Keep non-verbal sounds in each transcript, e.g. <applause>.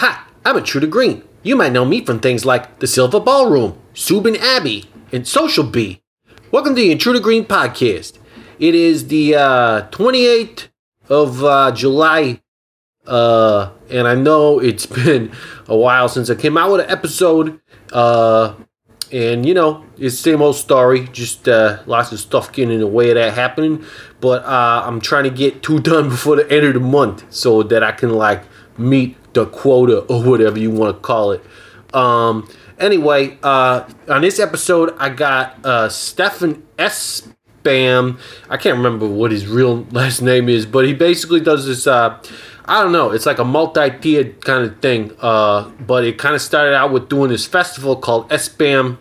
Hi, I'm Intruder Green. You might know me from things like The Silver Ballroom, Subin Abbey, and Social Bee. Welcome to the Intruder Green podcast. It is the uh, 28th of uh, July, uh, and I know it's <laughs> been a while since I came out with an episode. Uh, and you know, it's same old story. Just uh, lots of stuff getting in the way of that happening. But uh, I'm trying to get two done <laughs> before the end of the month so that I can like meet the quota or whatever you want to call it. Um, anyway, uh, on this episode, I got uh, Stefan S. Bam. I can't remember what his real <laughs> last name is, but he basically does this. Uh, I don't know. It's like a multi-tiered kind of thing. Uh, but it kind of started out with doing this festival called SBAM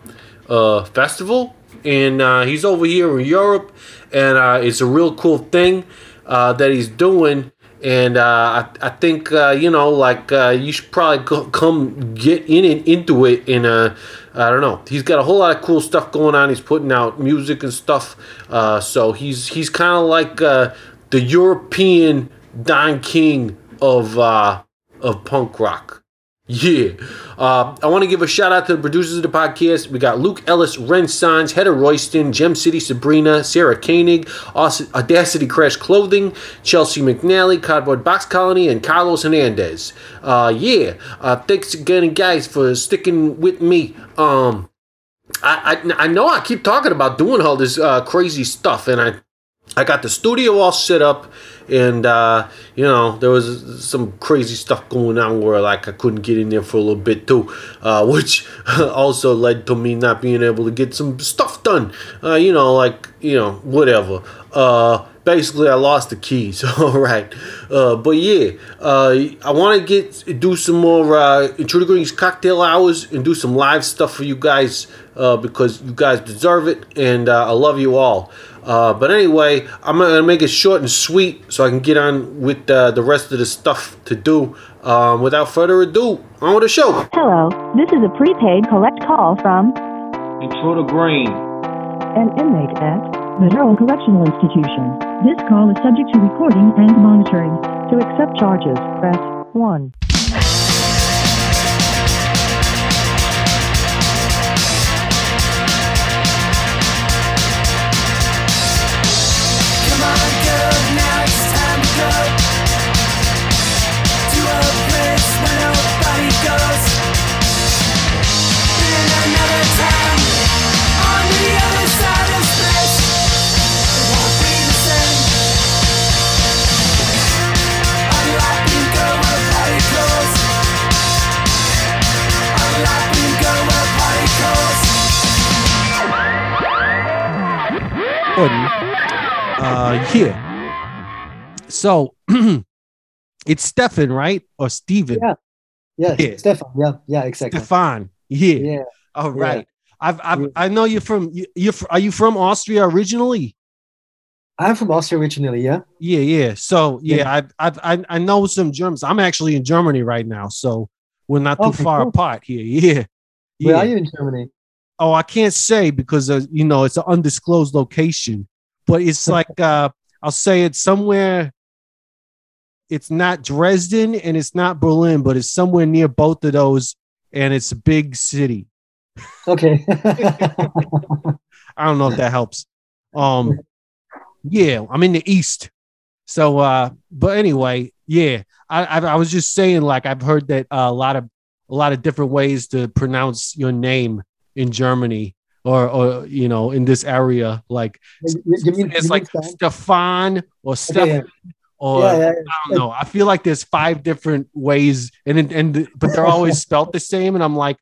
uh, Festival, and uh, he's over here in Europe, and uh, it's a real cool thing uh, that he's doing. And uh, I, I think uh, you know, like uh, you should probably go, come get in and into it. in a I don't know, he's got a whole lot of cool stuff going on. He's putting out music and stuff. Uh, so he's he's kind of like uh, the European Don King of uh, of punk rock. Yeah. Uh, I want to give a shout out to the producers of the podcast. We got Luke Ellis, Ren Sanz, Hedda Royston, Gem City Sabrina, Sarah Koenig, Audacity Crash Clothing, Chelsea McNally, Cardboard Box Colony, and Carlos Hernandez. Uh, yeah. Uh, thanks again, guys, for sticking with me. Um, I, I, I know I keep talking about doing all this uh, crazy stuff, and I I got the studio all set up, and uh, you know there was some crazy stuff going on where like I couldn't get in there for a little bit too, uh, <laughs> which also led to me not being able to get some stuff done. Uh, you know, like you know whatever. Uh, basically, I lost the keys. <laughs> all right, uh, but yeah, uh, I want to get do some more uh, Intruder Greens cocktail hours and do some live stuff for you guys because you guys deserve it, and I love you all. Uh, but anyway, I'm gonna make it short and sweet so I can get on with uh, the rest of the stuff to do. Um, without further ado, on with the show. Hello, this is a prepaid collect call from Intruder Green. an inmate at the Durham Correctional Institution. This call is subject to recording and monitoring. To accept charges, press 1. Jordan. Uh, yeah. So <clears throat> it's Stefan, right? Or Steven? Yeah. Yeah, Yeah. Stefan. Yeah, yeah, exactly. Stefan. Yeah. Yeah. all right Yeah. I've, I've Yeah. I know you're from you, you're are you from Austria originally? I'm from Austria originally, yeah. Yeah, yeah. So yeah, Yeah. I've, I've I I know some Germans. I'm actually in Germany right now, so we're not too Okay, far cool. apart here. <laughs> Yeah. Where Yeah. are you in Germany? Oh, I can't say because uh, you know it's an undisclosed location, but it's <laughs> like uh, I'll say it's somewhere. It's not Dresden and it's not Berlin, but it's somewhere near both of those, and it's a big city. Okay. <laughs> <laughs> I don't know if that helps. Um, yeah, I'm in the east. So, uh, but anyway, yeah, I, I I was just saying, like I've heard that uh, a lot of a lot of different ways to pronounce your name in Germany or or you know in this area, like You- you it's you like Stefan or Stefan yeah. or yeah, yeah, I don't know. I feel like there's five different ways, and and, but they're always spelt the same, and I'm like,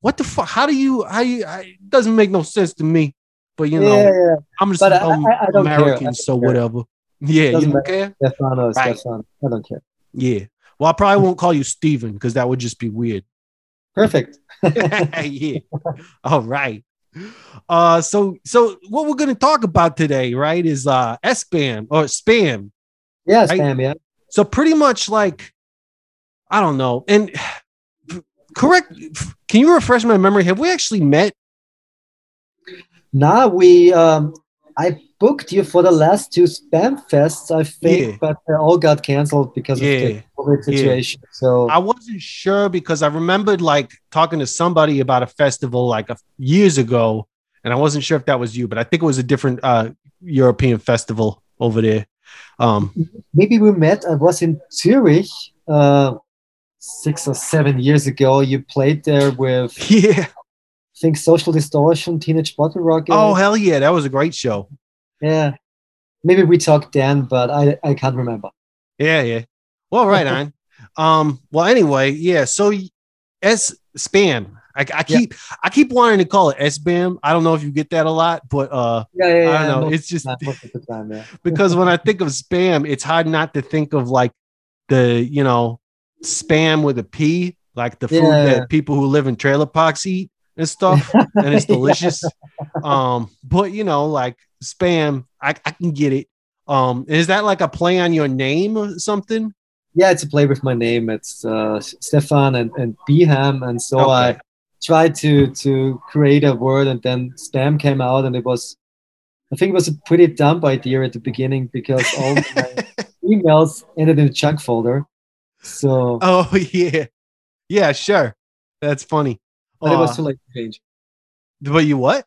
what the fuck? How do you? How you? I, it doesn't make no sense to me. But you know. I'm just I- I- I don't care. I American, so care. whatever. Yeah, you don't care. Stefano, Right. Stefan. I don't care. Yeah. Well, I probably won't call you Steven because that would just be weird. Perfect. <laughs> <laughs> yeah. All right. Uh, so so what we're gonna talk about today, right, is uh SBAM or spam. Yeah, Right. spam, yeah. So pretty much like, I don't know. And correct, can you refresh my memory? Have we actually met? Nah, we um I booked you for the last two spam fests, I think, Yeah. but they all got canceled because of the COVID Yeah. situation. So I wasn't sure because I remembered like talking to somebody about a festival like a, years ago, and I wasn't sure if that was you, but I think it was a different uh, European festival over there. Um, maybe we met. I was in Zurich uh, six or seven years ago. You played there with, <laughs> yeah. I think, Social Distortion, Teenage Bottle Rocket. Oh hell yeah, that was a great show. Yeah. Maybe we talked then, but I, I can't remember. Yeah, yeah. Well, right on. <laughs> Um. Well, anyway, yeah. So S spam. I, I keep I keep wanting to call it S spam. I don't know if you get that a lot, but uh, Yeah, yeah, yeah. I don't know. It's just not most of the time, yeah. <laughs> because when I think of spam, it's hard not to think of like the you know spam with a P, like the food Yeah. that people who live in trailer parks eat and stuff, and it's delicious. <laughs> Um, but you know, like spam, I, I can get it. Um, is that like a play on your name or something? Yeah, it's a play with my name. It's uh, Stefan and, and Beham. And so I tried to to create a word and then spam came out and it was I think it was a pretty dumb idea at the beginning because all my <laughs> emails ended in the junk folder. So Oh <laughs> yeah, yeah, sure. That's funny. But it was Uh, too late to change. but you what?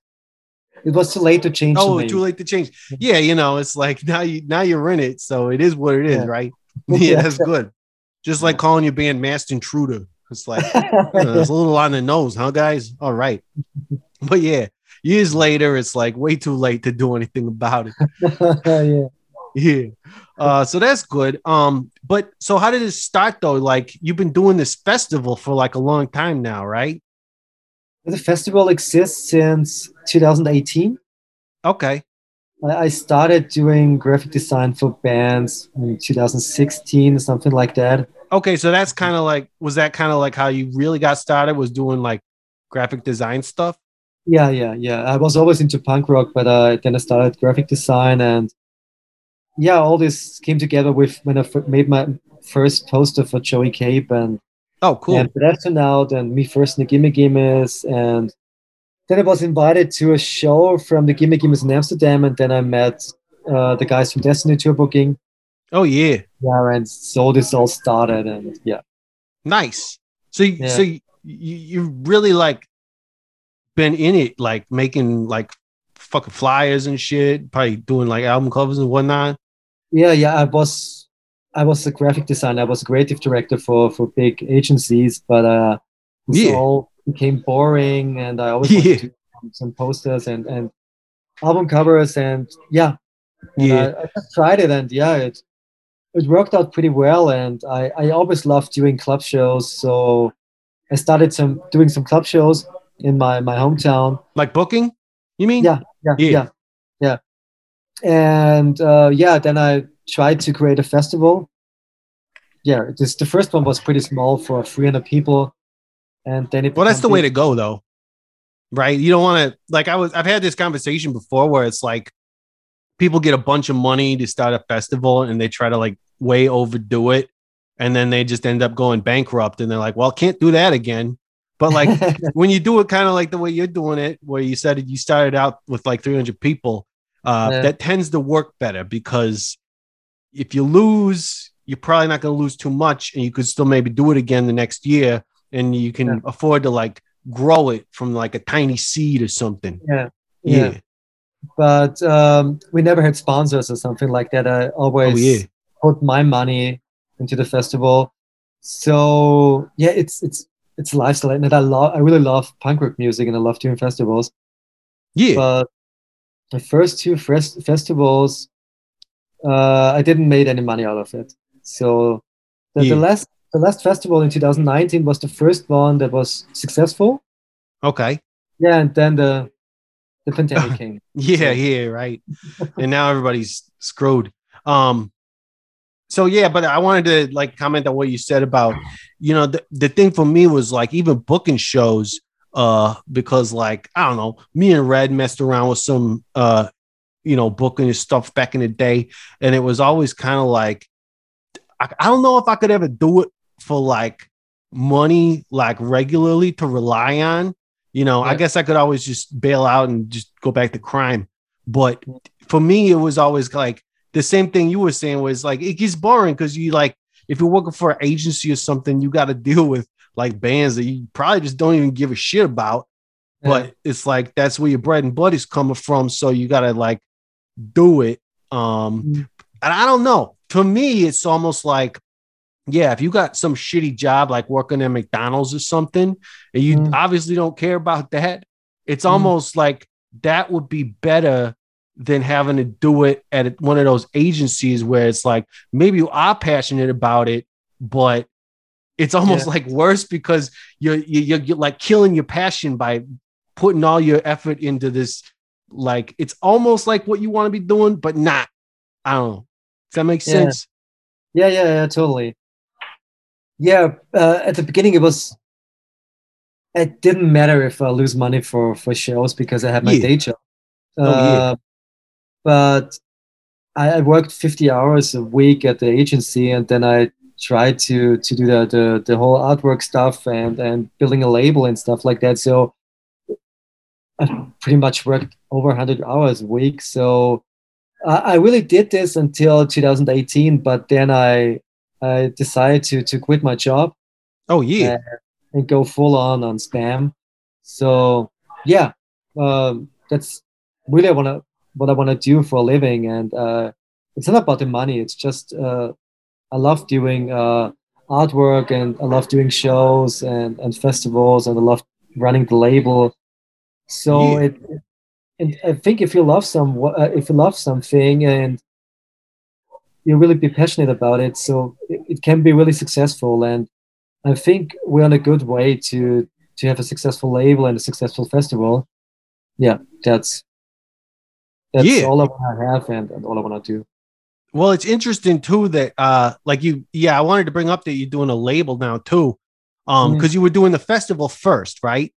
It was too late to change Oh, too late to change. Yeah, you know, it's like now you now you're in it, so it is what it is, Yeah. right? <laughs> <laughs> Yeah, that's good. Just like calling your band Masked Intruder. It's like <laughs> you know, it's a little on the nose, huh, guys? All right, but yeah, years later, it's like way too late to do anything about it. yeah. Yeah. Uh, so that's good. Um, but so how did it start though? Like you've been doing this festival for like a long time now, right? The festival exists since 2018. Okay. I started doing graphic design for bands in 2016, something like that. Okay, so that's kind of like was that kind of like how you really got started was doing like graphic design stuff? Yeah, yeah, yeah. I was always into punk rock, but uh, then I started graphic design, and yeah, all this came together with when I f- made my first poster for Joey Cape and Oh, cool. and Pedestrian Out and Me First and the Gimme Gimmes, and then I was invited to a show from the Gimme Gimmes in Amsterdam, and then I met uh, the guys from Destiny Tour Booking. Oh yeah. Yeah, and so this all started, and yeah. Nice. So Yeah. so you, you you really like been in it, like making like fucking flyers and shit, probably doing like album covers and whatnot. Yeah, yeah. I was I was a graphic designer. I was a creative director for for big agencies, but uh, Yeah. all became boring, and I always Yeah. wanted to do some, some posters and and album covers, and yeah, and Yeah. I, I just tried it, and yeah, it it worked out pretty well. And I I always loved doing club shows, so I started some doing some club shows in my my hometown. Like booking? You mean? Yeah, yeah, Yeah. yeah, yeah. And uh, yeah, then I tried to create a festival. Yeah, this the first one was pretty small for 300 people, and then it. Well, that's the became way to go, though. Right? You don't want to like I was. I've had this conversation before where it's like people get a bunch of money to start a festival and they try to like way overdo it, and then they just end up going bankrupt, and they're like, "Well, can't do that again." But like <laughs> when you do it kind of like the way you're doing it, where you said you started out with like 300 people, uh, Yeah. that tends to work better because if you lose, you're probably not going to lose too much, and you could still maybe do it again the next year, and you can Yeah. afford to like grow it from like a tiny seed or something. yeah, Yeah. yeah. But um, we never had sponsors or something like that. I always Oh yeah. put my money into the festival. So yeah, it's it's it's lifestyle, and I love. I really love punk rock music, and I love doing festivals. Yeah. but the first two fest- festivals uh, i didn't make any money out of it so the, Yeah. the last the last festival in 2019 was the first one that was successful okay. yeah and then the the pandemic <laughs> came Yeah, yeah, right. <laughs> and now everybody's screwed. Um so yeah, but I wanted to like comment on what you said about, you know, the, the thing for me was like even booking shows, uh, because like, I don't know, me and Red messed around with some uh, you know, booking your stuff back in the day, and it was always kind of like I, I don't know if I could ever do it for like money like regularly to rely on. You know, I guess I could always just bail out and just go back to crime But for me, it was always like the same thing you were saying was like it gets boring because you like if you're working for an agency or something, you got to deal with like bands that you probably just don't even give a shit about. But it's like that's where your bread and butter is coming from. So you gotta like do it. Um, Mhm. and I don't know. To me, it's almost like, yeah, if you got some shitty job like working at McDonald's or something, and you Mm. obviously don't care about <laughs> that, it's Mm. almost like that would be better than having to do it at one of those agencies where it's like maybe you are passionate about it, but it's almost Yeah. like worse because you're, you're you're like killing your passion by putting all your effort into this. Like it's almost like what you want to be doing, but not. I don't know. Does that make Yeah. sense? Yeah, yeah, yeah, totally. Yeah, uh, at the beginning it was. It didn't matter if I lose money for for shows because I had my Yeah. day job. Oh, yeah. Uh, But I, I worked fifty hours a week at the agency, and then I tried to to do the the, the whole artwork stuff and and building a label and stuff like that. So <laughs> pretty much worked over hundred hours a week. So I, I really did this until 2018, but then I I decided to to quit my job Oh yeah. and go full on on spam. So yeah, um, that's really what I wanna what I want to do for a living, and uh, it's not about the money. It's just uh, I love doing uh, artwork, and I love doing shows and and festivals, and I love running the label. So Yeah. it, and I think if you love some uh, if you love something and you really be passionate about it, so it, it can be really successful and I think we're on a good way to to have a successful label and a successful festival. Yeah, that's that's Yeah. all I want to have and, and all I want to do. Well, it's interesting too that uh like you yeah, I wanted to bring up that you're doing a label now too. Um because you were doing the festival first, right?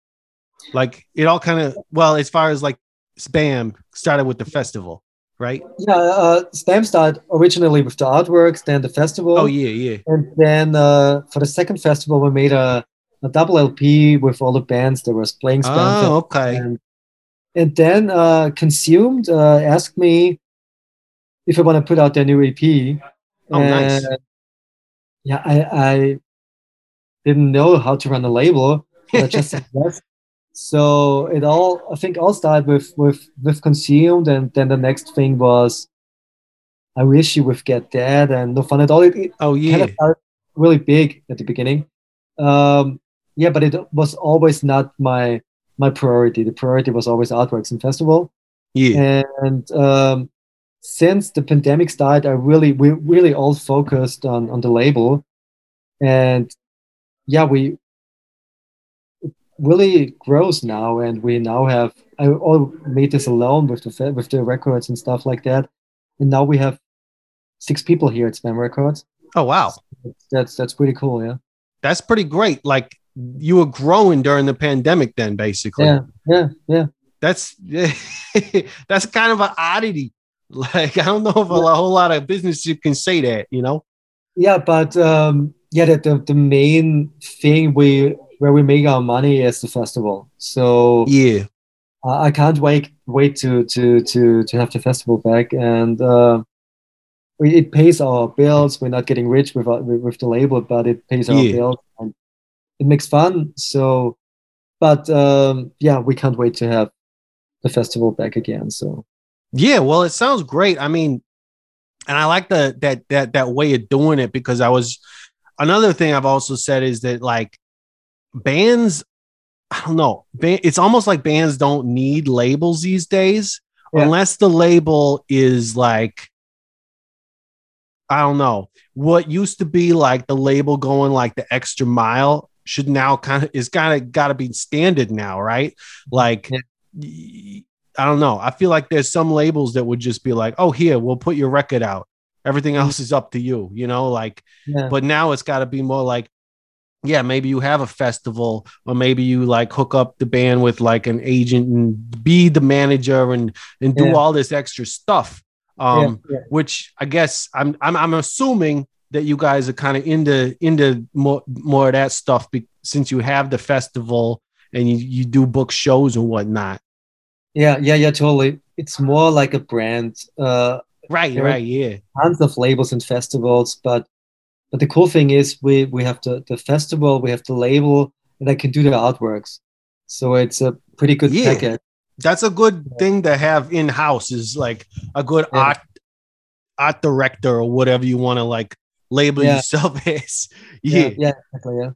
Like it all kind of well, as far as like spam started with the festival, right? Yeah, uh, Spam started originally with the artworks, then the festival, Oh yeah, yeah. and then uh, for the second festival we made a, a double LP with all the bands that was playing Spam. Oh, okay. and, and then uh, Consumed uh, asked me if I want to put out their new EP. Oh, nice. Yeah, I, I didn't know how to run a label, but I just <laughs> said yes. So it all, I think, all started with with with Consumed, and then the next thing was I wish you would get that and no fun at all. It, it Oh kind of started really big at the beginning. Um, yeah, but it was always not my my priority. The priority was always artworks and festival. Yeah. And um, since the pandemic started, I really we really all focused on on the label, and yeah, we really grows now, and we now have I all made this alone with the with the records and stuff like that, and now we have six people here at Spam Records. Oh wow. That's that's pretty cool, yeah. That's pretty great. Like you were growing during the pandemic then basically. Yeah, yeah, yeah. That's <laughs> that's kind of an oddity. Like I don't know if a whole lot of businesses can say that, you know? Yeah, but um, yeah, the, the the main thing we where we make our money is the festival. So Yeah. uh, I can't wait wait to to to to have the festival back, and uh, it pays our bills. We're not getting rich with our- with, with the label, but it pays our Yeah. bills and it makes fun. So, but um, yeah, we can't wait to have the festival back again. So Yeah, well, it sounds great. I mean, and I like the that that that way of doing it because I was another thing I've also said is that like bands, I don't know, it's almost like bands don't need labels these days Yeah. unless the label is like I don't know what used to be like the label going like the extra mile should now kind of is kind of got to be standard now, right? Like Yeah. I don't know. I feel like there's some labels that would just be like, "Oh, here, we'll put your record out. Everything mm. else is up to you," you know, like yeah, but now it's got to be more like yeah maybe you have a festival or maybe you like hook up the band with like an agent and be the manager and and do Yeah. all this extra stuff um yeah, yeah. which i guess i'm i'm, I'm assuming that you guys are kind of into into more more of that stuff be, since you have the festival and you, you do book shows and whatnot Yeah, yeah, yeah, totally. it's more like a brand. Uh, Right, right, yeah. tons of labels and festivals, but but the cool thing is we we have the the festival, we have the label, and I can do the artworks. So it's a pretty good Yeah. package. That's a good thing to have in house is like a good Yeah. art art director or whatever you want to like label Yeah. yourself <laughs> as. Yeah, Yeah, yeah, exactly. Yeah,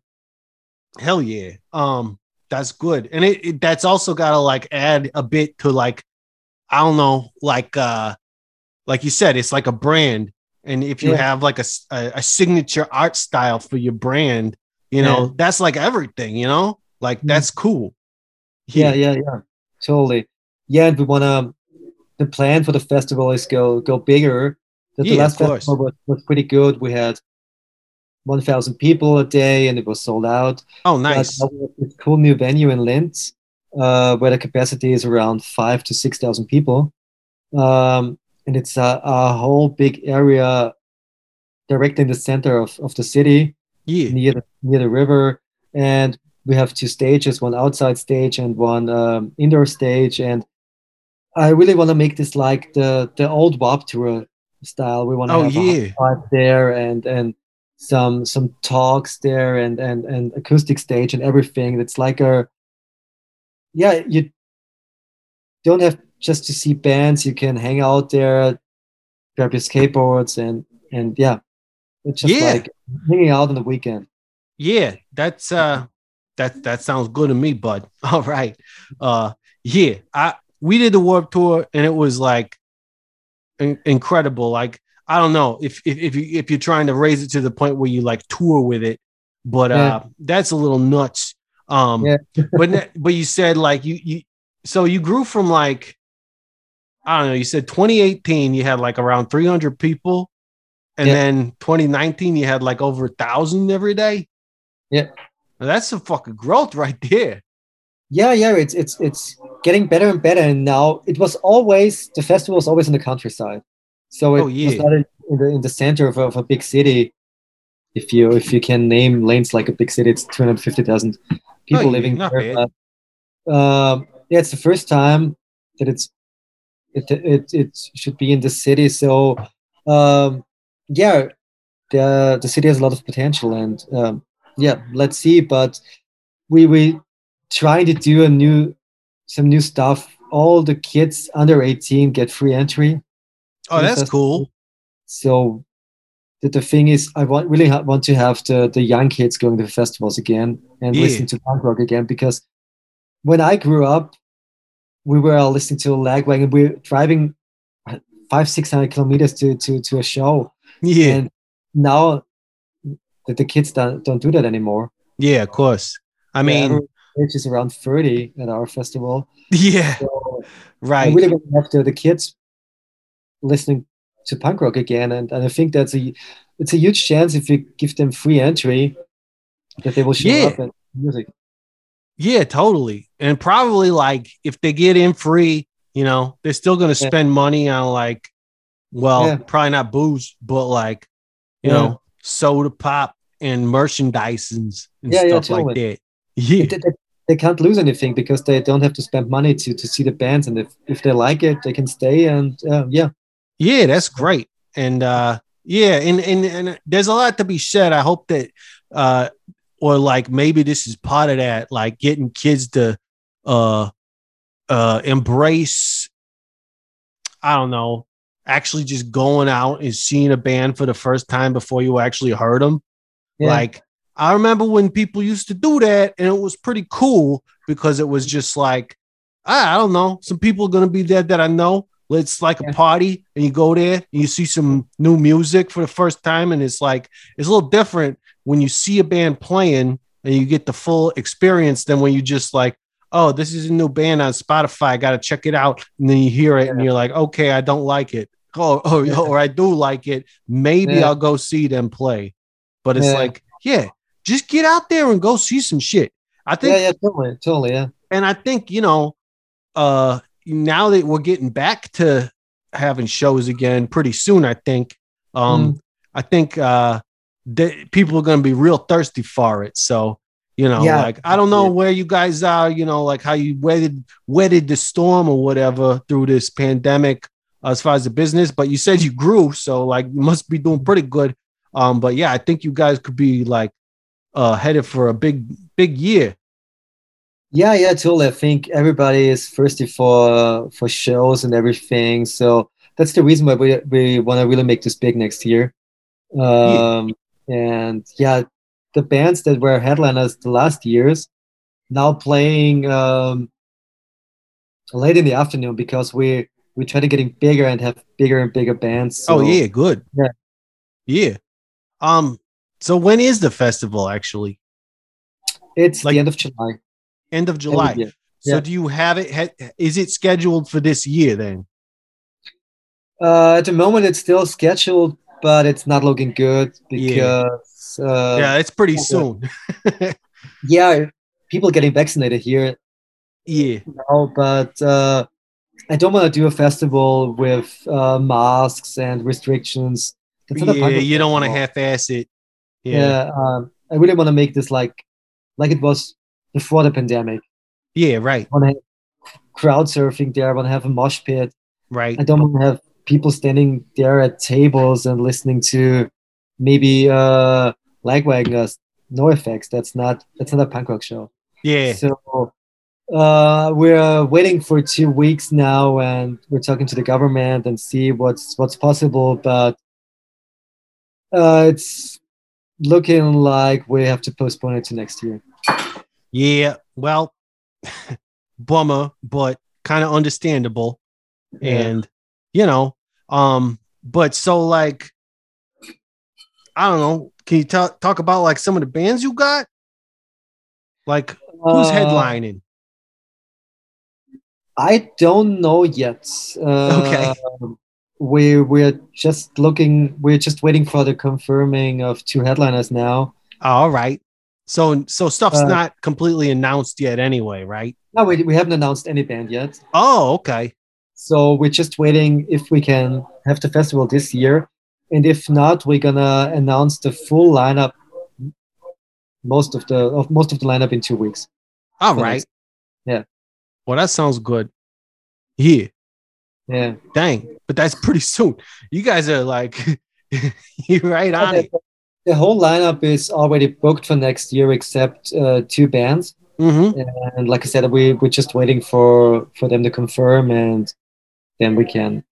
hell yeah. Um, that's good. And it, it that's also gotta like add a bit to like, I don't know, like uh like you said, it's like a brand. And if you Yeah. have like a a signature art style for your brand, you know, that's like everything, you know, like Mhm. that's cool. yeah, yeah, yeah. Totally. Yeah, and we wanna. The plan for the festival is go go bigger. The, the Yeah, last festival was, was pretty good. We had one thousand people a day, and it was sold out. Oh, nice. this cool new venue in Linz, uh, where the capacity is around five to six thousand people, um, and it's a, a whole big area directly in the center of, of the city, Yeah. near the near the river, and we have two stages, one outside stage and one um, indoor stage, and I really want to make this like the the old Warp Tour style. We want to Oh, have a yeah. spot there and and some some talks there and and and acoustic stage and everything. It's like a yeah, you don't have just to see bands. You can hang out there, grab your skateboards and and yeah, it's just Yeah. like hanging out on the weekend. Yeah, that's uh that that sounds good to me, bud. <laughs> All right. Uh yeah, I we did the warp tour and it was like in- incredible. Like I don't know if if if you if you're trying to raise it to the point where you like tour with it, but uh that's a little nuts. Um Yeah. <laughs> but but you said like you you so you grew from like I don't know, you said 2018 you had like around 300 people and Yeah. then 2019 you had like over a thousand every day. Yeah. Now, that's some fucking growth right there. Yeah, yeah, it's it's it's getting better and better. And now it was always the festival was always in the countryside, so it Oh, yeah. was not in in the in the center of, a- of a big city. If you if you can name Linz like a big city, it's two hundred fifty thousand people yeah, living there. um, yeah, it's the first time that it's it it it should be in the city. So um, yeah, the the city has a lot of potential, and um, yeah, let's see. But we we trying to do a new some new stuff. All the kids under eighteen get free entry. Oh, that's festival. cool. So the, the thing is, I want really ha- want to have the the young kids going to festivals again and Yeah. listen to punk rock again because when I grew up, we were all listening to a Lagwagon. We're driving five six hundred kilometers to to to a show, Yeah. and now that the kids don't don't do that anymore. yeah, of course. I mean, age is around thirty at our festival. yeah, So <laughs> right. really want to have the, the kids listening to punk rock again, and, and I think that's a it's a huge chance if you give them free entry that they will show Yeah. up and music. Yeah, totally. And probably like if they get in free, you know, they're still gonna Yeah. spend money on like, well, Yeah. probably not booze, but like, you Yeah. know, soda pop and merchandise and, and Yeah, yeah, stuff like that. Yeah. They, they, they can't lose anything because they don't have to spend money to, to see the bands, and if, if they like it, they can stay. And uh, yeah, Yeah, that's great. And uh yeah, and, and and there's a lot to be said. I hope that uh or like maybe this is part of that, like getting kids to uh uh embrace I don't know, actually just going out and seeing a band for the first time before you actually heard them. yeah, Like I remember when people used to do that and it was pretty cool because it was just like, I, I don't know, some people are gonna be there that I know. Let's like a party and you go there and you see some new music for the first time, and it's like it's a little different when you see a band playing and you get the full experience than when you just like, oh, this is a new band on Spotify, I gotta check it out, and then you hear it and you're like, okay, I don't like it. Oh, <laughs> or, Yeah. or I do like it. Maybe Yeah. I'll go see them play. But it's Yeah. like, yeah, just get out there and go see some shit. I think, yeah, yeah, totally, totally, yeah, and I think you know, uh, now that we're getting back to having shows again pretty soon, I think, um, Mm. I think uh, that people are going to be real thirsty for it. So You know, Yeah. like I don't know Yeah. where you guys are, you know, like how you weathered weathered the storm or whatever through this pandemic as far as the business, but you said you grew, so like you must be doing pretty good. Um, but yeah, I think you guys could be like uh headed for a big, big year. Yeah, yeah, totally. I think everybody is thirsty for for shows and everything. So that's the reason why we we want to really make this big next year. Um, and yeah, the bands that were headliners the last years now playing um, late in the afternoon because we we try to getting bigger and have bigger and bigger bands. oh So- yeah, good. Yeah. Yeah. Um, so when is the festival actually? it's Like- the end of July. End of July. year. So Yeah. do you have it? Ha- is it scheduled for this year then? Uh, at the moment, it's still scheduled, but it's not looking good Yeah. because uh, yeah, it's pretty yeah. soon. <laughs> yeah, people getting vaccinated here yeah. now, but uh, I don't want to do a festival with uh, masks and restrictions. That's not a Yeah, you don't want to half-ass it. Yeah. Yeah, um, I really want to make this like like it was before the pandemic. Yeah, right. I want to have crowd surfing there. I want to have a mosh pit. Right. I don't want to have people standing there at tables and listening to maybe uh Lagwagoners, NOFX. That's not that's not a punk rock show. Yeah. So uh, we're waiting for two weeks now, and we're talking to the government and see what's what's possible. But uh, it's looking like we have to postpone it to next year. Yeah. Well, <laughs> bummer, but kind of understandable. Yeah. And you know, um, but so like I don't know. Can you talk talk about like some of the bands you got? Like who's Uh, headlining? I don't know yet. Uh, Okay. We we're just looking. We're just waiting for the confirming of two headliners now. All right. So so stuff's Uh, not completely announced yet anyway, right? No, we we haven't announced any band yet. Oh, okay. So we're just waiting if we can have the festival this year, and if not, we're gonna announce the full lineup. Most of the of most of the lineup in two weeks. All right. yeah. Well, that sounds good. Yeah. Yeah, Dang. But that's pretty soon. You guys are like <laughs> you're right on the, it. the whole lineup is already booked for next year, except uh, two bands. Mm-hmm. And like I said, we we're just waiting for for them to confirm, and then we can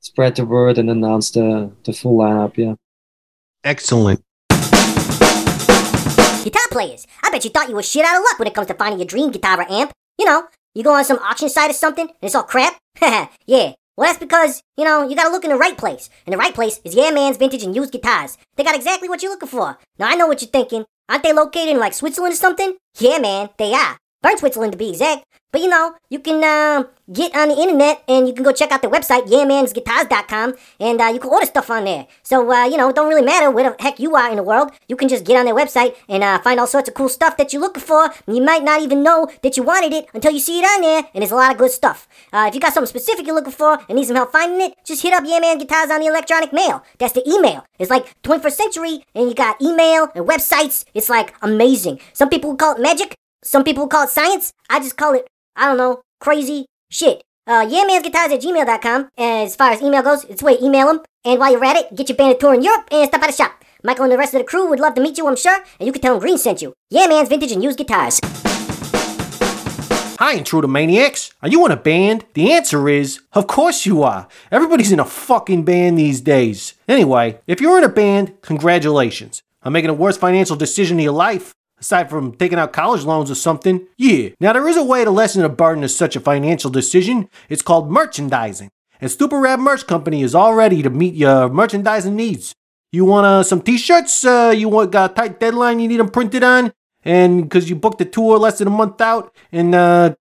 spread the word and announce the the full lineup. Yeah. Excellent. Guitar players, I bet you thought you were shit out of luck when it comes to finding your dream guitar or amp. You know, you go on some auction site or something and it's all crap. <laughs> yeah. Well, that's because, you know, you gotta look in the right place. And the right place is Yeah Man's Vintage and Used Guitars. They got exactly what you're looking for. Now, I know what you're thinking. Aren't they located in, like, Switzerland or something? Yeah, man, they are. Bern, Switzerland to be exact. But you know, you can uh, get on the internet and you can go check out their website, yeahmansguitars.com, and uh, you can order stuff on there. So, uh, you know, it don't really matter where the heck you are in the world. You can just get on their website and uh, find all sorts of cool stuff that you're looking for. And you might not even know that you wanted it until you see it on there, and there's a lot of good stuff. Uh, if you got something specific you're looking for and need some help finding it, just hit up Yeah Guitars on the electronic mail. That's the email. It's like 21st century, and you got email and websites. It's like amazing. Some people call it magic. Some people call it science. I just call it, I don't know, crazy shit. Uh, yeahmansguitars at gmail.com. As far as email goes, it's way email them. And while you're at it, get your band a tour in Europe and stop by the shop. Michael and the rest of the crew would love to meet you, I'm sure. And you can tell them Green sent you. Yeah, Man's Vintage and Used Guitars. Hi, Intruder Maniacs. Are you in a band? The answer is, of course you are. Everybody's in a fucking band these days. Anyway, if you're in a band, congratulations. I'm making the worst financial decision of your life. Aside from taking out college loans or something, yeah. Now, there is a way to lessen the burden of such a financial decision. It's called merchandising. And Stupid Rad Merch Company is all ready to meet your merchandising needs. You want uh, some t-shirts? Uh, you want got a tight deadline you need them printed on? And because you booked a tour less than a month out and uh,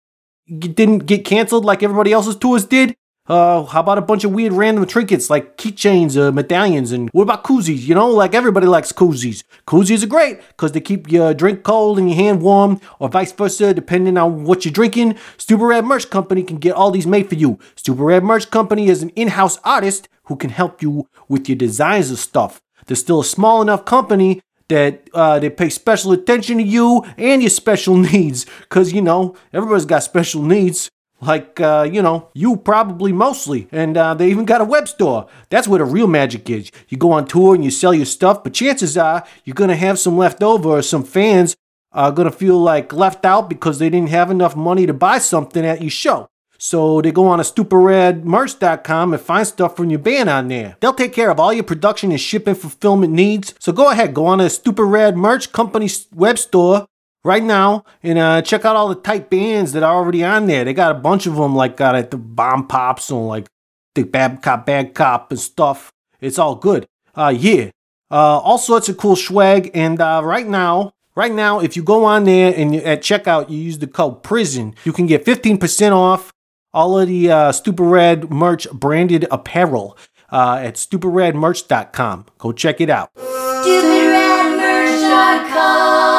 didn't get canceled like everybody else's tours did? Uh, how about a bunch of weird random trinkets like keychains, uh, medallions, and what about koozies? You know, like everybody likes koozies. Koozies are great because they keep your drink cold and your hand warm, or vice versa, depending on what you're drinking. Stupid Rad Merch Company can get all these made for you. Stupid Rad Merch Company is an in-house artist who can help you with your designs of stuff. They're still a small enough company that uh, they pay special attention to you and your special <laughs> needs. Cause you know everybody's got special needs. Like uh, you know, you probably mostly, and uh, they even got a web store. That's where the real magic is. You go on tour and you sell your stuff, but chances are you're gonna have some left over, or some fans are gonna feel like left out because they didn't have enough money to buy something at your show. So they go on to stupidradmerch.com and find stuff from your band on there. They'll take care of all your production and shipping fulfillment needs. So go ahead, go on to Stupid Merch Company's web store right now and uh, check out all the tight bands that are already on there. They got a bunch of them like got at the Bomb Pops and like the Bad Cop, Bad Cop and stuff. It's all good. Uh, yeah. Uh, all sorts of cool swag. And uh, right now, right now, if you go on there and at checkout, you use the code PRISON, you can get 15% off all of the uh, Stupid Rad merch branded apparel uh, at stupidradmerch.com. Go check it out. StupidRadMerch.com.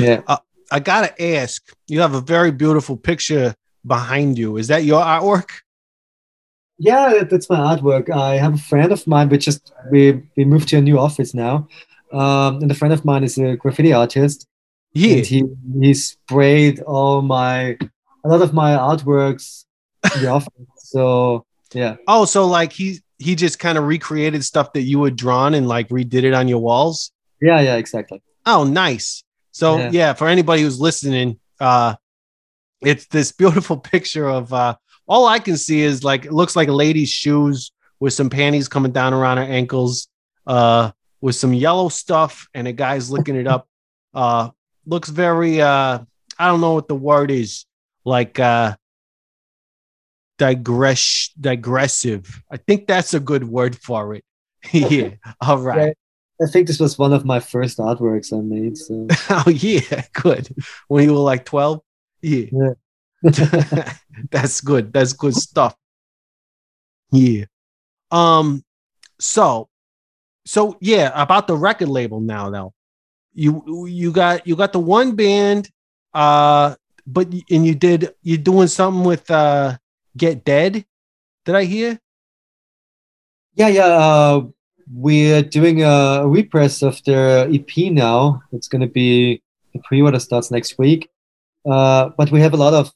Yeah. I gotta ask, you have a very beautiful picture behind you. Is that your artwork? Yeah, that's my artwork. I have a friend of mine. We just we we moved to a new office now, um, and a friend of mine is a graffiti artist, Yeah. and he he sprayed all my a lot of my artworks in the <laughs> office. So yeah, Oh, so like he he just kind of recreated stuff that you had drawn and like redid it on your walls. yeah, yeah, exactly. Oh, nice. So yeah, Yeah. for anybody who's listening, uh it's this beautiful <laughs> picture of uh all I can see is like it looks like a lady's shoes with some panties coming down around her ankles, uh with some yellow stuff, and a guy's looking it up. Uh looks very uh I don't know what the word is, like uh digress digressive. I think that's a good word for it. <laughs> yeah. All right. I think this was one of my first artworks I made. So <laughs> Oh yeah, good. When you were like 12? Yeah. Yeah. <laughs> That's good. That's good stuff. Yeah. Um so so yeah, about the record label now though. You you got you got the one band uh but and you did you're doing something with uh Get Dead. Did I hear? yeah, yeah. Uh, we're doing a repress of their EP now. It's gonna be the pre-order starts next week. Uh, but we have a lot of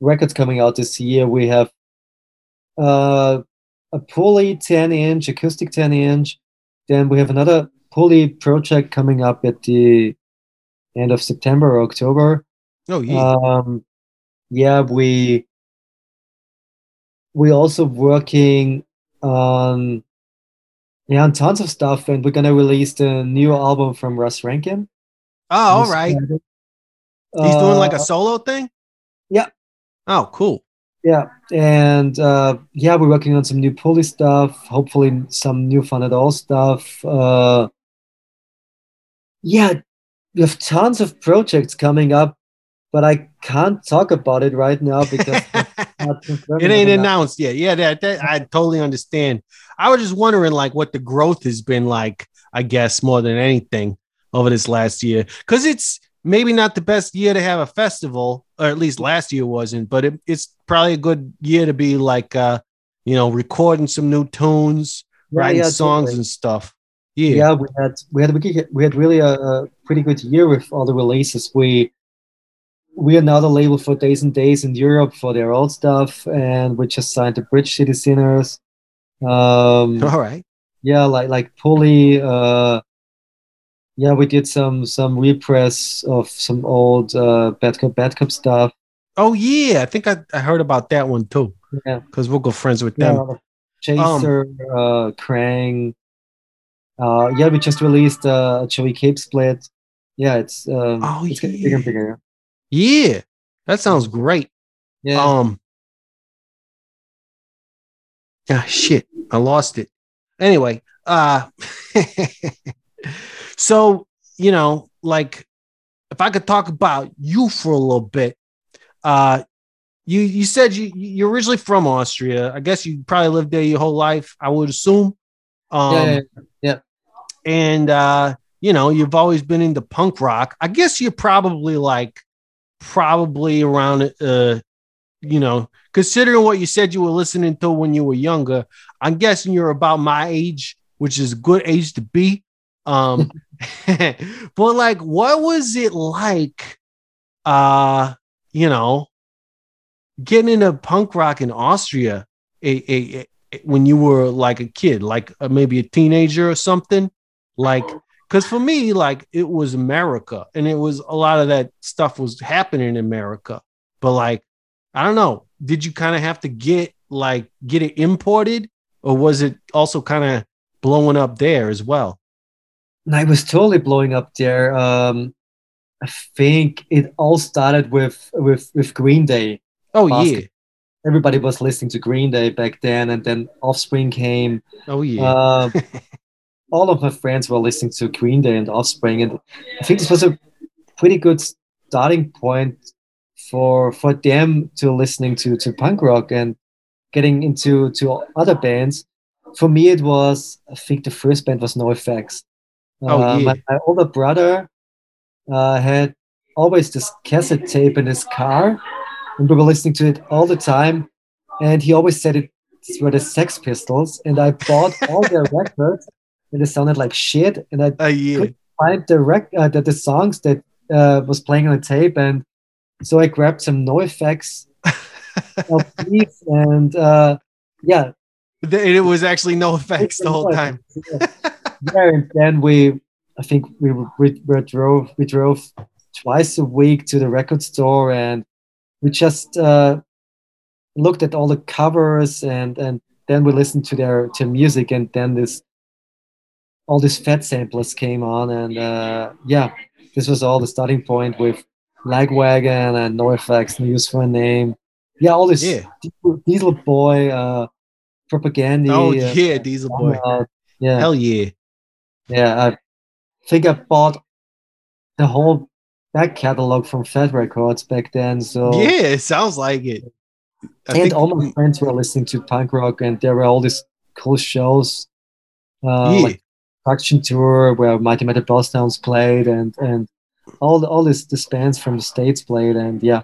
records coming out this year. We have uh, a Pulley 10 inch, acoustic 10 inch. Then we have another Pulley project coming up at the end of September or October. Oh yeah. Um, yeah, we we also working on yeah and tons of stuff, and we're gonna release the new album from Russ Rankin. oh, all right. He's doing like a Uh, solo thing? yeah. Oh, cool. yeah, and uh, yeah, we're working on some new pulley stuff. Hopefully, some new fun at all stuff. Uh, yeah, we have tons of projects coming up, but I can't talk about it right now because <laughs> it ain't announced yet. Yeah, that, that I totally understand. I was just wondering like what the growth has been like, I guess, more than anything over this last year. Cause it's maybe not the best year to have a festival, or at least last year wasn't, but it, it's probably a good year to be like uh, you know, recording some new tunes, Yeah, writing yeah, songs totally. and stuff. Yeah. yeah we had we had we we had really a, a pretty good year with all the releases we we are now the label for Days N' Daze in europe for their old stuff and we just signed the bridge city sinners um <laughs> All right. yeah like like pulley uh yeah we did some some repress of some old uh bad cop bad cop stuff Oh yeah. I think I, I heard about that one too. Yeah. Because we're good friends with yeah them. chaser uh krang uh yeah we just released uh, a joey cape split yeah it's um Oh, it's getting bigger and yeah. bigger Yeah. That sounds great. yeah Um. Ah, shit, I lost it. Anyway, uh, <laughs> so you know, like, if I could talk about you for a little bit, uh, you you said you you're originally from Austria. I guess you probably lived there your whole life. I would assume. Um, yeah, yeah, and uh, you know, you've always been into punk rock. I guess you're probably like probably around uh you know, considering what you said you were listening to when you were younger, I'm guessing you're about my age, which is a good age to be. Um, <laughs> but like, what was it like? Uh, you know, getting into punk rock in Austria, a, a, a- when you were like a kid, like uh, maybe a teenager or something, like. Because for me, like it was America, and it was a lot of that stuff was happening in America. But like, I don't know, did you kind of have to get like get it imported, or was it also kind of blowing up there as well? And I was totally blowing up there. Um, I think it all started with with with Green Day. Oh Basket- yeah, Everybody was listening to Green Day back then, and then Offspring came. oh yeah, Uh, <laughs> all of my friends were listening to Green Day and Offspring, and I think this was a pretty good starting point for for them to listening to to punk rock and getting into to other bands. For me, it was I think the first band was NOFX. Oh, Uh, yeah. my, my older brother uh, had always this cassette tape in his car, and we were listening to it all the time. And he always said it were the Sex Pistols, and I bought all their <laughs> records, and they sounded like shit. And I oh yeah, find the rec uh, the, the songs that uh, was playing on the tape, and so I grabbed some NOFX <laughs> LPs, and uh, yeah, it was actually NOFX the whole time. <laughs> yeah, and then we, I think we we, we drove we drove twice a week to the record store, and we just uh, looked at all the covers, and and then we listened to their to music, and then this all these fat samplers came on, and uh, yeah, this was all the starting point with Lagwagon and NOFX, News for a Name, yeah, all this Yeah. Diesel, Boy, uh, Propagandhi. Oh uh, yeah, Diesel Boy. uh, yeah, Hell yeah. yeah, I think I bought the whole back catalog from Fat Records back then. So Yeah, it sounds like it. I and think- all my friends were listening to punk rock, and there were all these cool shows, uh, yeah, like Deconstruction Tour, where Mighty Metal Boss Towns played, and and all the, all these these bands from the states played, and yeah,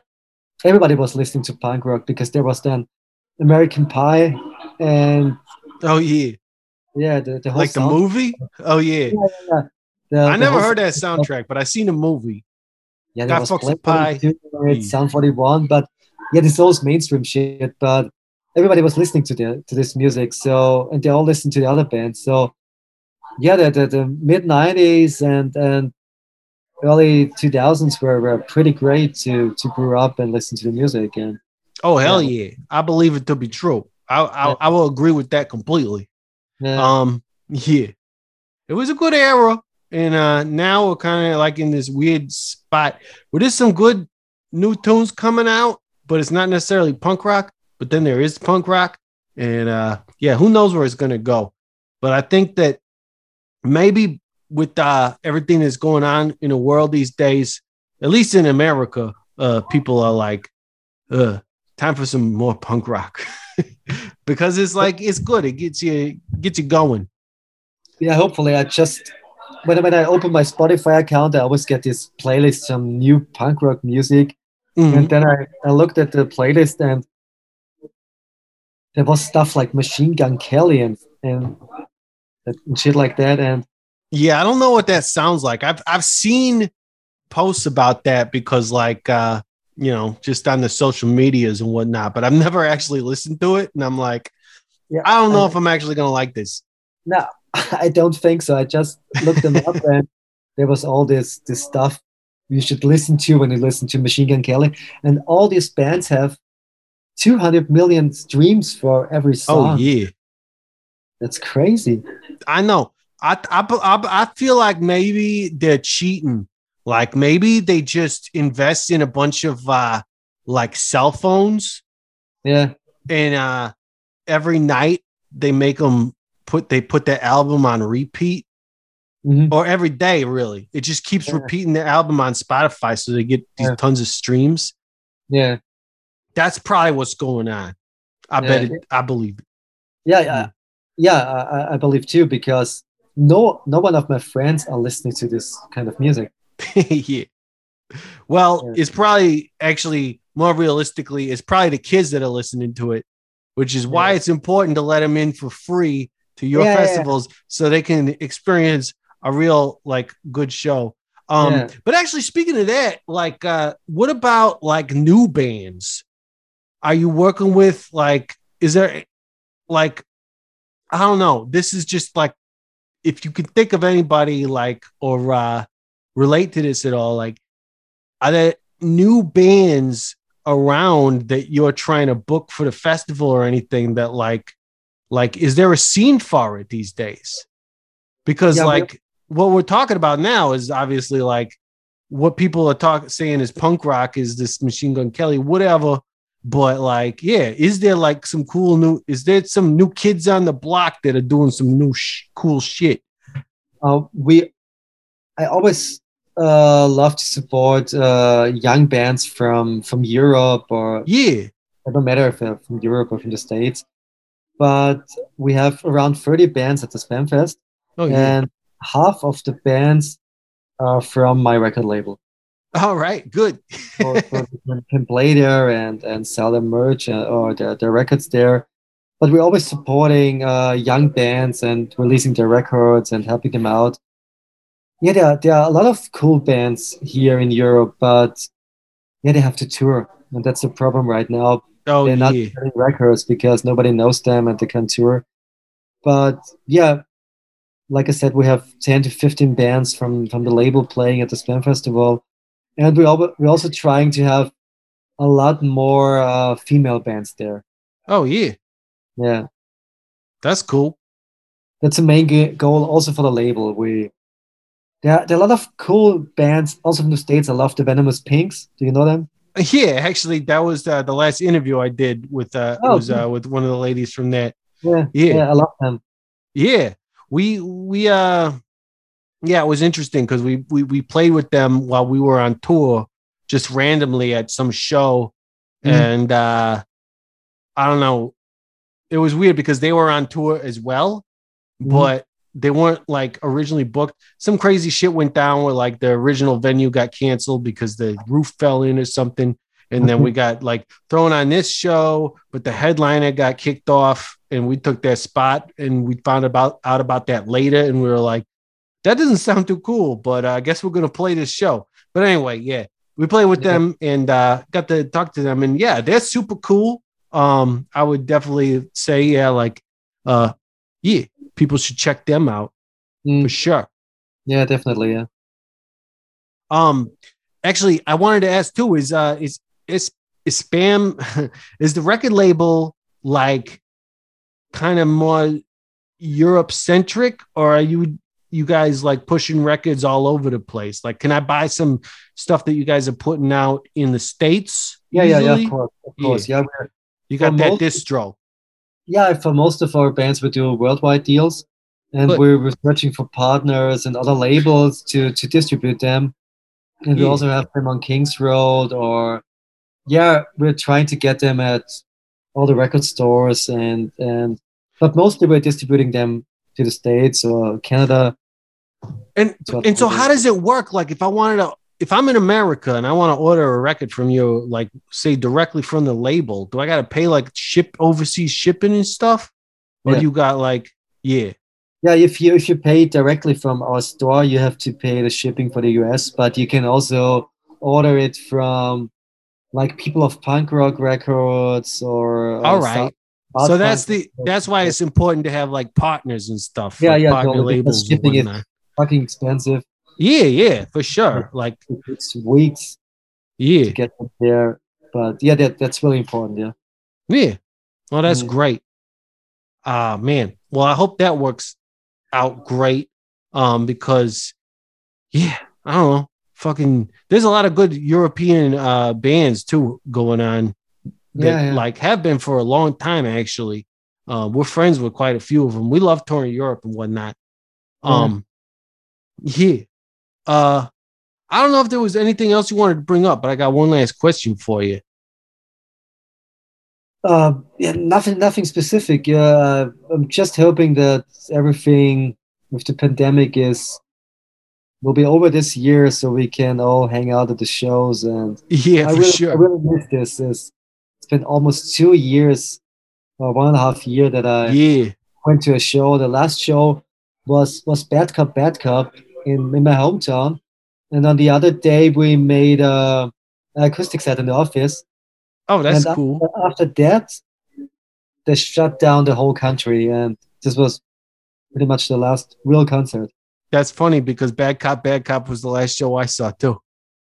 everybody was listening to punk rock because there was then American Pie, and oh yeah, yeah, the, the whole like the movie. Oh yeah, the- I the never heard that soundtrack, but I seen the movie. Yeah, there was Blink Pie. 182, Mm. Sum 41, but yeah, this was mainstream shit. But everybody was listening to the to this music, so and they all listened to the other bands. So yeah, the the, the mid 90s and and early 2000s were, were pretty great to to grow up and listen to the music. And Oh hell Yeah. yeah, I believe it to be true. I I, Yeah. I will agree with that completely. yeah, Um, yeah, it was a good era, and uh, now we're kind of like in this weird spot where there's some good new tunes coming out, but it's not necessarily punk rock. But then there is punk rock, and uh, yeah, who knows where it's gonna go? But I think that maybe with uh, everything that's going on in the world these days, at least in America, uh, people are like, uh, time for some more punk rock. <laughs> because it's like it's good. It gets you gets you going. yeah. Hopefully, I just when when I open my Spotify account, I always get this playlist some new punk rock music. Mhm. And then I, I looked at the playlist and there was stuff like Machine Gun Kelly and, and, and shit like that. And Yeah, I don't know what that sounds like. I've I've seen posts about that because like uh you know just on the social medias and whatnot, but I've never actually listened to it, and I'm like, yeah, I don't know if I'm actually gonna like this. No, <laughs> I don't think so. I just looked them up and there was all this this stuff you should listen to when you listen to Machine Gun Kelly. And all these bands have 200 million streams for every song. Oh song. yeah, That's crazy. I know. I, I I I feel like maybe they're cheating. Like maybe they just invest in a bunch of uh like cell phones Yeah. and uh every night they make them put they put the album on repeat Mhm. or every day really it just keeps Yeah. repeating the album on spotify so they get these Yeah. tons of streams Yeah. that's probably what's going on i Yeah. bet it i believe it. Yeah, yeah, yeah. I, I- believe too because no, no one of my friends are listening to this kind of music. <laughs> yeah well Yeah. it's probably actually more realistically, it's probably the kids that are listening to it, which is why Yeah. it's important to let them in for free to your Yeah, festivals so they can experience a real like good show. Um, but actually speaking of that, like uh what about like new bands? Are you working with like is there like I don't know. This is just like if you could think of anybody like or uh relate to this at all, like are there new bands around that you're trying to book for the festival or anything that like like is there a scene for it these days? Because Yeah, like what we're talking about now is obviously like what people are talking saying is punk rock is this machine gun kelly whatever but like yeah is there like some cool new is there some new kids on the block that are doing some new sh- cool shit Uh, we, I always uh, love to support uh, young bands from from Europe or yeah it don't matter if they're from Europe or from the States. But we have around 30 bands at the SBÄM Fest, oh yeah and half of the bands are from my record label. All right good so can, play there and, and sell their merch uh, or their, their records there. But we're always supporting uh, young bands and releasing their records and helping them out. Yeah, there are, there are a lot of cool bands here in Europe, but yeah, they have to tour. And that's the problem right now. oh They're not yeah selling records because nobody knows them and they can't tour. But yeah, like I said, we have 10 to 15 bands from, from the label playing at the SBÄM Festival. And we al- we're also trying to have a lot more uh, female bands there. oh yeah Yeah, that's cool that's a main goal also for the label. We there are, there are a lot of cool bands also from the States. I love the Venomous Pinks. Do you know them? yeah actually that was uh, the last interview i did with uh Oh, was uh with one of the ladies from that Yeah, Yeah. I love them. Yeah, we we uh yeah, it was interesting because we we we played with them while we were on tour, just randomly at some show, Mhm. and uh I don't know, it was weird because they were on tour as well, Mhm. but they weren't like originally booked. Some crazy shit went down where like the original venue got canceled because the roof fell in or something. And then we got like thrown on this show, but the headliner got kicked off and we took their spot and we found about out about that later. And we were like, that doesn't sound too cool, but uh, I guess we're gonna play this show. But anyway, yeah, we played with Yeah. them and uh, got to talk to them, and yeah, they're super cool. Um, I would definitely say, yeah, like, uh, yeah, people should check them out Mm, for sure. yeah, definitely. Yeah. Um, actually, I wanted to ask too: is uh, is is is SBÄM <laughs> is the record label like kind of more Europe centric, or are you you guys like pushing records all over the place? Like, can I buy some stuff that you guys are putting out in the states? Yeah, yeah, yeah, of course, of course. Yeah, we're, You got For that most- distro. yeah. For most of our bands, we do worldwide deals, and Good. we're, we're searching for partners and other labels to to distribute them. And we also have them on Kings Road, or yeah, we're trying to get them at all the record stores, and and but mostly we're distributing them to the states or Canada. And So- and so how does it work? Like if I wanted to if I'm in America and I want to order a record from you, like say directly from the label, do I gotta pay like ship overseas shipping and stuff? Or Yeah. you got like yeah. Yeah, if you if you pay directly from our store, you have to pay the shipping for the US, but you can also order it from like people of punk rock records or uh, All right. South- So that's the that's why it's important to have like partners and stuff. Yeah, like yeah, partner totally, labels shipping is- fucking expensive. Yeah, yeah, for sure. Like It takes weeks yeah. to get there. But yeah, that that's really important. Yeah. Yeah. Well, that's Mm. great. Ah, man. Well, I hope that works out great. Um, because yeah, I don't know. Fucking there's a lot of good European uh bands too going on that Yeah, yeah. like have been for a long time actually. Uh, we're friends with quite a few of them. We love touring Europe and whatnot. Um yeah. Uh I don't know if there was anything else you wanted to bring up, but I got one last question for you. Uh, yeah, nothing, nothing specific. Uh, I'm just hoping that everything with the pandemic is will be over this year, so we can all hang out at the shows. And Yeah, I for really, sure. I really miss this. It's been almost two years, or one and a half year that I yeah. went to a show. The last show was was Bad Cop Bad Cop in, in my hometown, and on the other day we made a, an acoustic set in the office. Oh, that's and cool. After, after that, they shut down the whole country, and this was pretty much the last real concert. That's funny because Bad Cop, Bad Cop was the last show I saw too.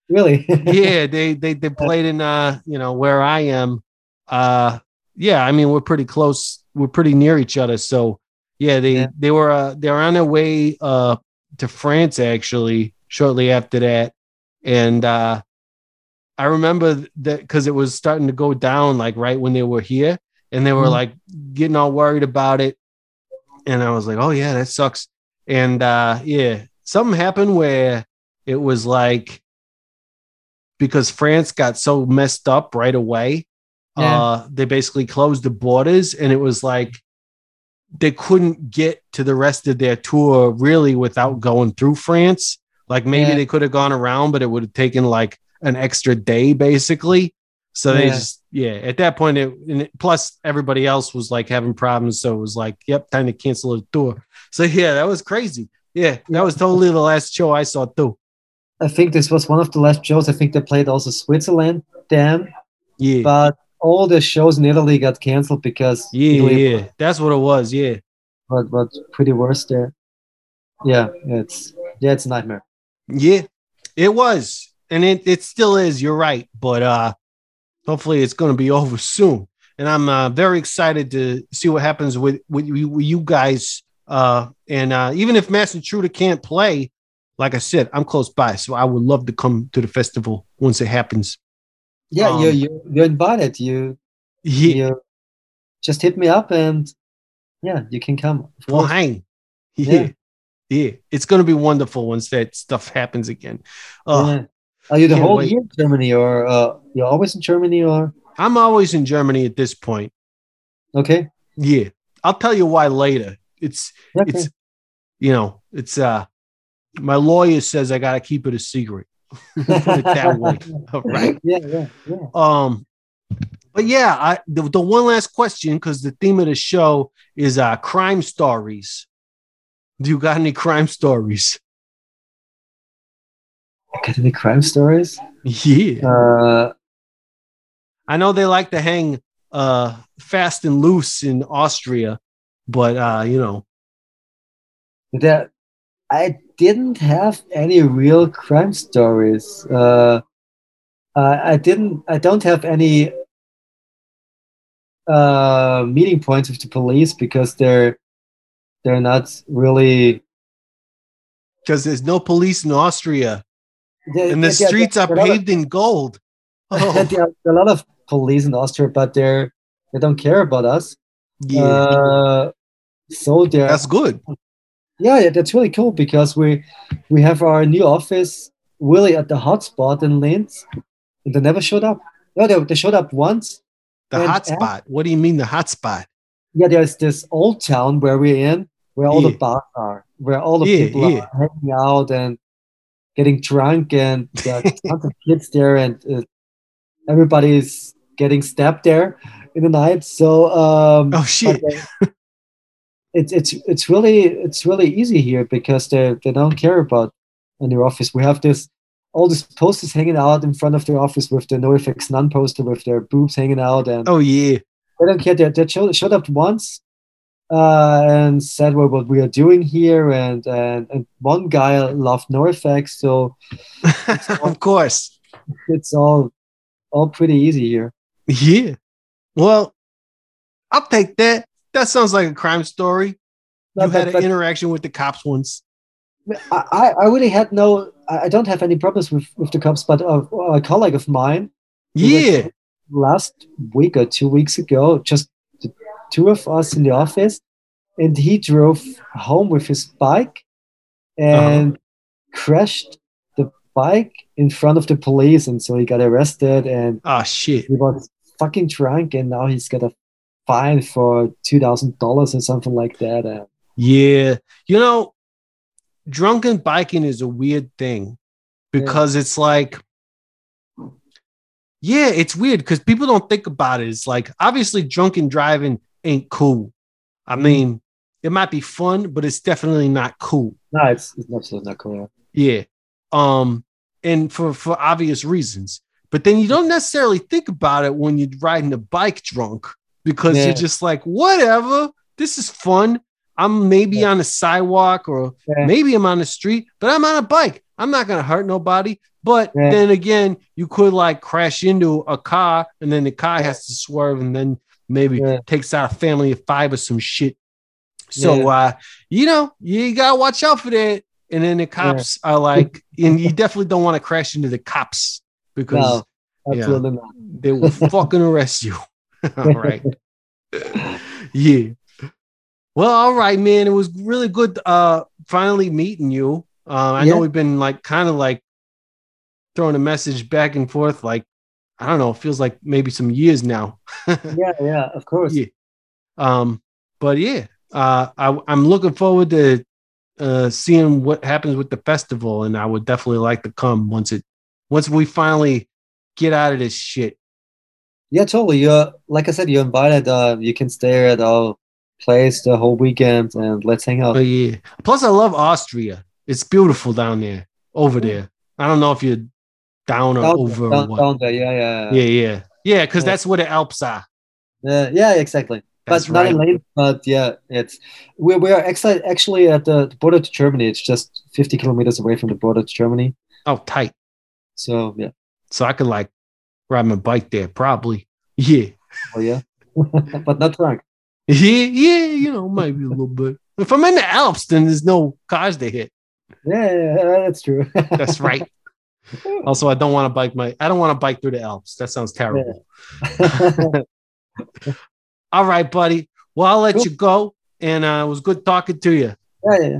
Really? <laughs> yeah, they they they played in uh, you know, where I am. Uh yeah, I mean we're pretty close. We're pretty near each other. So yeah, they Yeah. they were uh they were on their way uh to France actually shortly after that. And uh I remember that because it was starting to go down like right when they were here and they were Mhm. like getting all worried about it. And I was like, oh yeah, that sucks. And uh yeah, something happened where it was like because France got so messed up right away. Yeah. Uh they basically closed the borders and it was like they couldn't get to the rest of their tour really without going through France. Like maybe Yeah. they could have gone around, but it would have taken like an extra day basically. So they Yeah. just yeah, at that point it, and it plus everybody else was like having problems. So it was like, yep, time to cancel the tour. So yeah, that was crazy. Yeah, that was totally the last show I saw too. I think this was one of the last shows. I think they played also Switzerland, damn. Yeah. But all the shows in Italy got canceled because Yeah, Italy yeah, that's what it was. Yeah, but but pretty worse there. Yeah, it's yeah, it's a nightmare. yeah, it was, and it it still is. You're right, but uh, hopefully it's going to be <laughs> over soon. And I'm uh, very excited to see what happens with with you, with you guys. Uh, and uh, even if Mass Intruder can't play, like I said, I'm close by, so I would love to come to the festival once it happens. Yeah, Um, you you you're invited. You Yeah, you just hit me up and yeah, you can come. well, hang. Yeah. <laughs> Yeah. yeah, It's going to be wonderful once that stuff happens again. Uh, Yeah. Are you the whole wait. year in Germany or uh, you're always in Germany or I'm always in Germany at this point. okay? Yeah. I'll tell you why later. It's Okay. it's you know, it's uh my lawyer says I gotta keep it a secret. Put it that way. <laughs> right. Yeah, yeah, yeah. Um but yeah, I the, the one last question, because the theme of the show is uh crime stories. Do you got any crime stories? Got any crime stories? Yeah. Uh, I know they like to hang uh fast and loose in Austria, but uh, you know, that I didn't have any real crime stories. Uh, I I didn't. I don't have any uh, meeting points with the police because they're they're not really. because there's no police in Austria they- and the they- they- streets are there a lot of- paved in gold. Oh, there are a lot of police in Austria, but they're they don't care about us. yeah, Uh, so they're that's good. Yeah, yeah, that's really cool because we we have our new office really at the hotspot in Linz, and they never showed up. No, they, they showed up once. The hotspot. What do you mean the hotspot? Yeah, there's this old town where we're in, where all Yeah. the bars are, where all the Yeah, people yeah. are hanging out and getting drunk, and there are <laughs> tons of kids there, and uh, everybody's getting stabbed there in the night. So um, Oh shit. but, uh, it's it's it's really it's really easy here because they they don't care about in their office. We have this all these posters hanging out in front of their office with the NOFX None poster with their boobs hanging out, and Oh yeah. they don't care. They, they showed, showed up once uh, and said well, what we are doing here, and and, and one guy loved NOFX, so <laughs> of course. it's all all pretty easy here. Yeah. Well, I'll take that. That sounds like a crime story. You But- had an but- interaction with the cops once. I, I really had no. I don't have any problems with, with the cops, but a, a colleague of mine Yeah. last week or two weeks ago, just the two of us in the office, and he drove home with his bike and uh-huh. crashed the bike in front of the police, and so he got arrested, and Oh shit. he was fucking drunk, and now he's got a fine for two thousand dollars or something like that. And Yeah. You know, drunken biking is a weird thing because it's like, yeah, it's weird because people don't think about it. It's like obviously drunken driving ain't cool. I mean, it might be fun, but it's definitely not cool. No, it's, it's absolutely not cool. Yeah. Um, and for for obvious reasons. But then you don't necessarily think about it when you're riding a bike drunk because Yeah. you're just like, whatever, this is fun. I'm maybe on a sidewalk or Yeah. maybe I'm on the street, but I'm on a bike. I'm not gonna hurt nobody. But Yeah. then again, you could like crash into a car and then the car has to swerve and then maybe Yeah. takes out a family of five or some shit. So uh, you know, you gotta watch out for that. And then the cops are like, and you definitely don't want to crash into the cops because No, yeah. absolutely not. they will fucking arrest you. <laughs> all right. yeah. Well, all right, man. It was really good uh finally meeting you. Uh, I know we've been like kind of like throwing a message back and forth, like I don't know, it feels like maybe some years now. <laughs> Yeah, yeah, of course. Yeah. Um, but yeah, uh, I, I'm looking forward to uh, seeing what happens with the festival, and I would definitely like to come once it once we finally get out of this shit. Yeah, totally. You're like I said, you're invited. Uh, you can stay at our place the whole weekend and let's hang out. But yeah, plus I love Austria. It's beautiful down there, over there. I don't know if you're down or Down, over or down, what. down there, yeah, yeah, Yeah, yeah, yeah, because Yeah. that's where the Alps are. yeah, yeah, exactly. That's but not in. Lane, but yeah, it's we we are actually actually at the, the border to Germany. It's just 50 kilometers away from the border to Germany. Oh, tight. So yeah, So I could like ride my bike there, probably. Yeah. oh yeah, <laughs> but not drunk. Yeah, yeah, you know, maybe a little bit. If I'm in the Alps, then there's no cars to hit. Yeah, yeah, yeah, that's true. <laughs> That's right. also, I don't want to bike my. I don't want to bike through the Alps. That sounds terrible. <laughs> All right, buddy. Well, I'll let Cool. you go, and uh, it was good talking to you. yeah, yeah, yeah.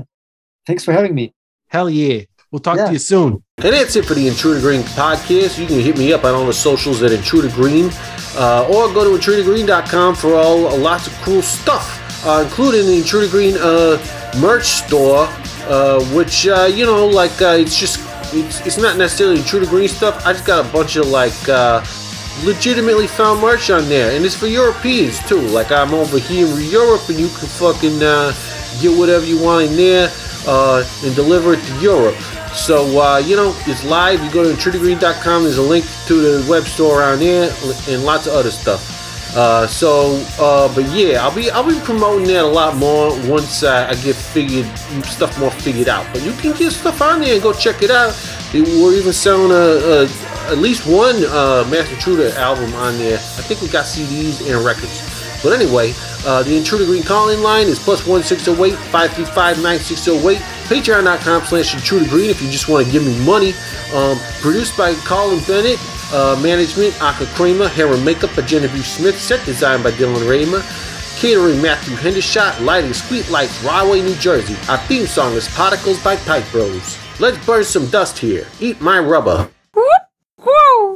Thanks for having me. Hell yeah. We'll talk Yeah. to you soon. And that's it for the Intruder Green podcast. You can hit me up on all the socials at Intruder Green, uh, or go to intrudergreen.com for all uh, lots of cool stuff, uh, including the Intruder Green uh, merch store, uh, which uh, you know, like uh, it's just it's, it's not necessarily Intruder Green stuff. I just got a bunch of like uh, legitimately found merch on there, and it's for Europeans too. Like I'm over here in Europe, and you can fucking uh, get whatever you want in there uh, and deliver it to Europe. So, uh, you know, it's live. You go to intrudergreen.com. There's a link to the web store around there and lots of other stuff. Uh, so, uh, but yeah, I'll be I'll be promoting that a lot more once I get figured stuff more figured out. But you can get stuff on there and go check it out. We're even selling a, a at least one uh, Master Intruder album on there. I think we got CDs and records. But anyway, uh, the Intruder Green calling line is plus 1608 535 9608. Patreon.com slash Intruder Green if you just want to give me money. Um, produced by Colin Bennett. Uh, management, Aka Kramer. Hair and makeup by Genevieve Smith. Set design by Dylan Raymer. Catering, Matthew Hendershot. Lighting, Sweet Lights, Rahway, New Jersey. Our theme song is Particles by Pipe Bros. Let's burn some dust here. Eat my rubber.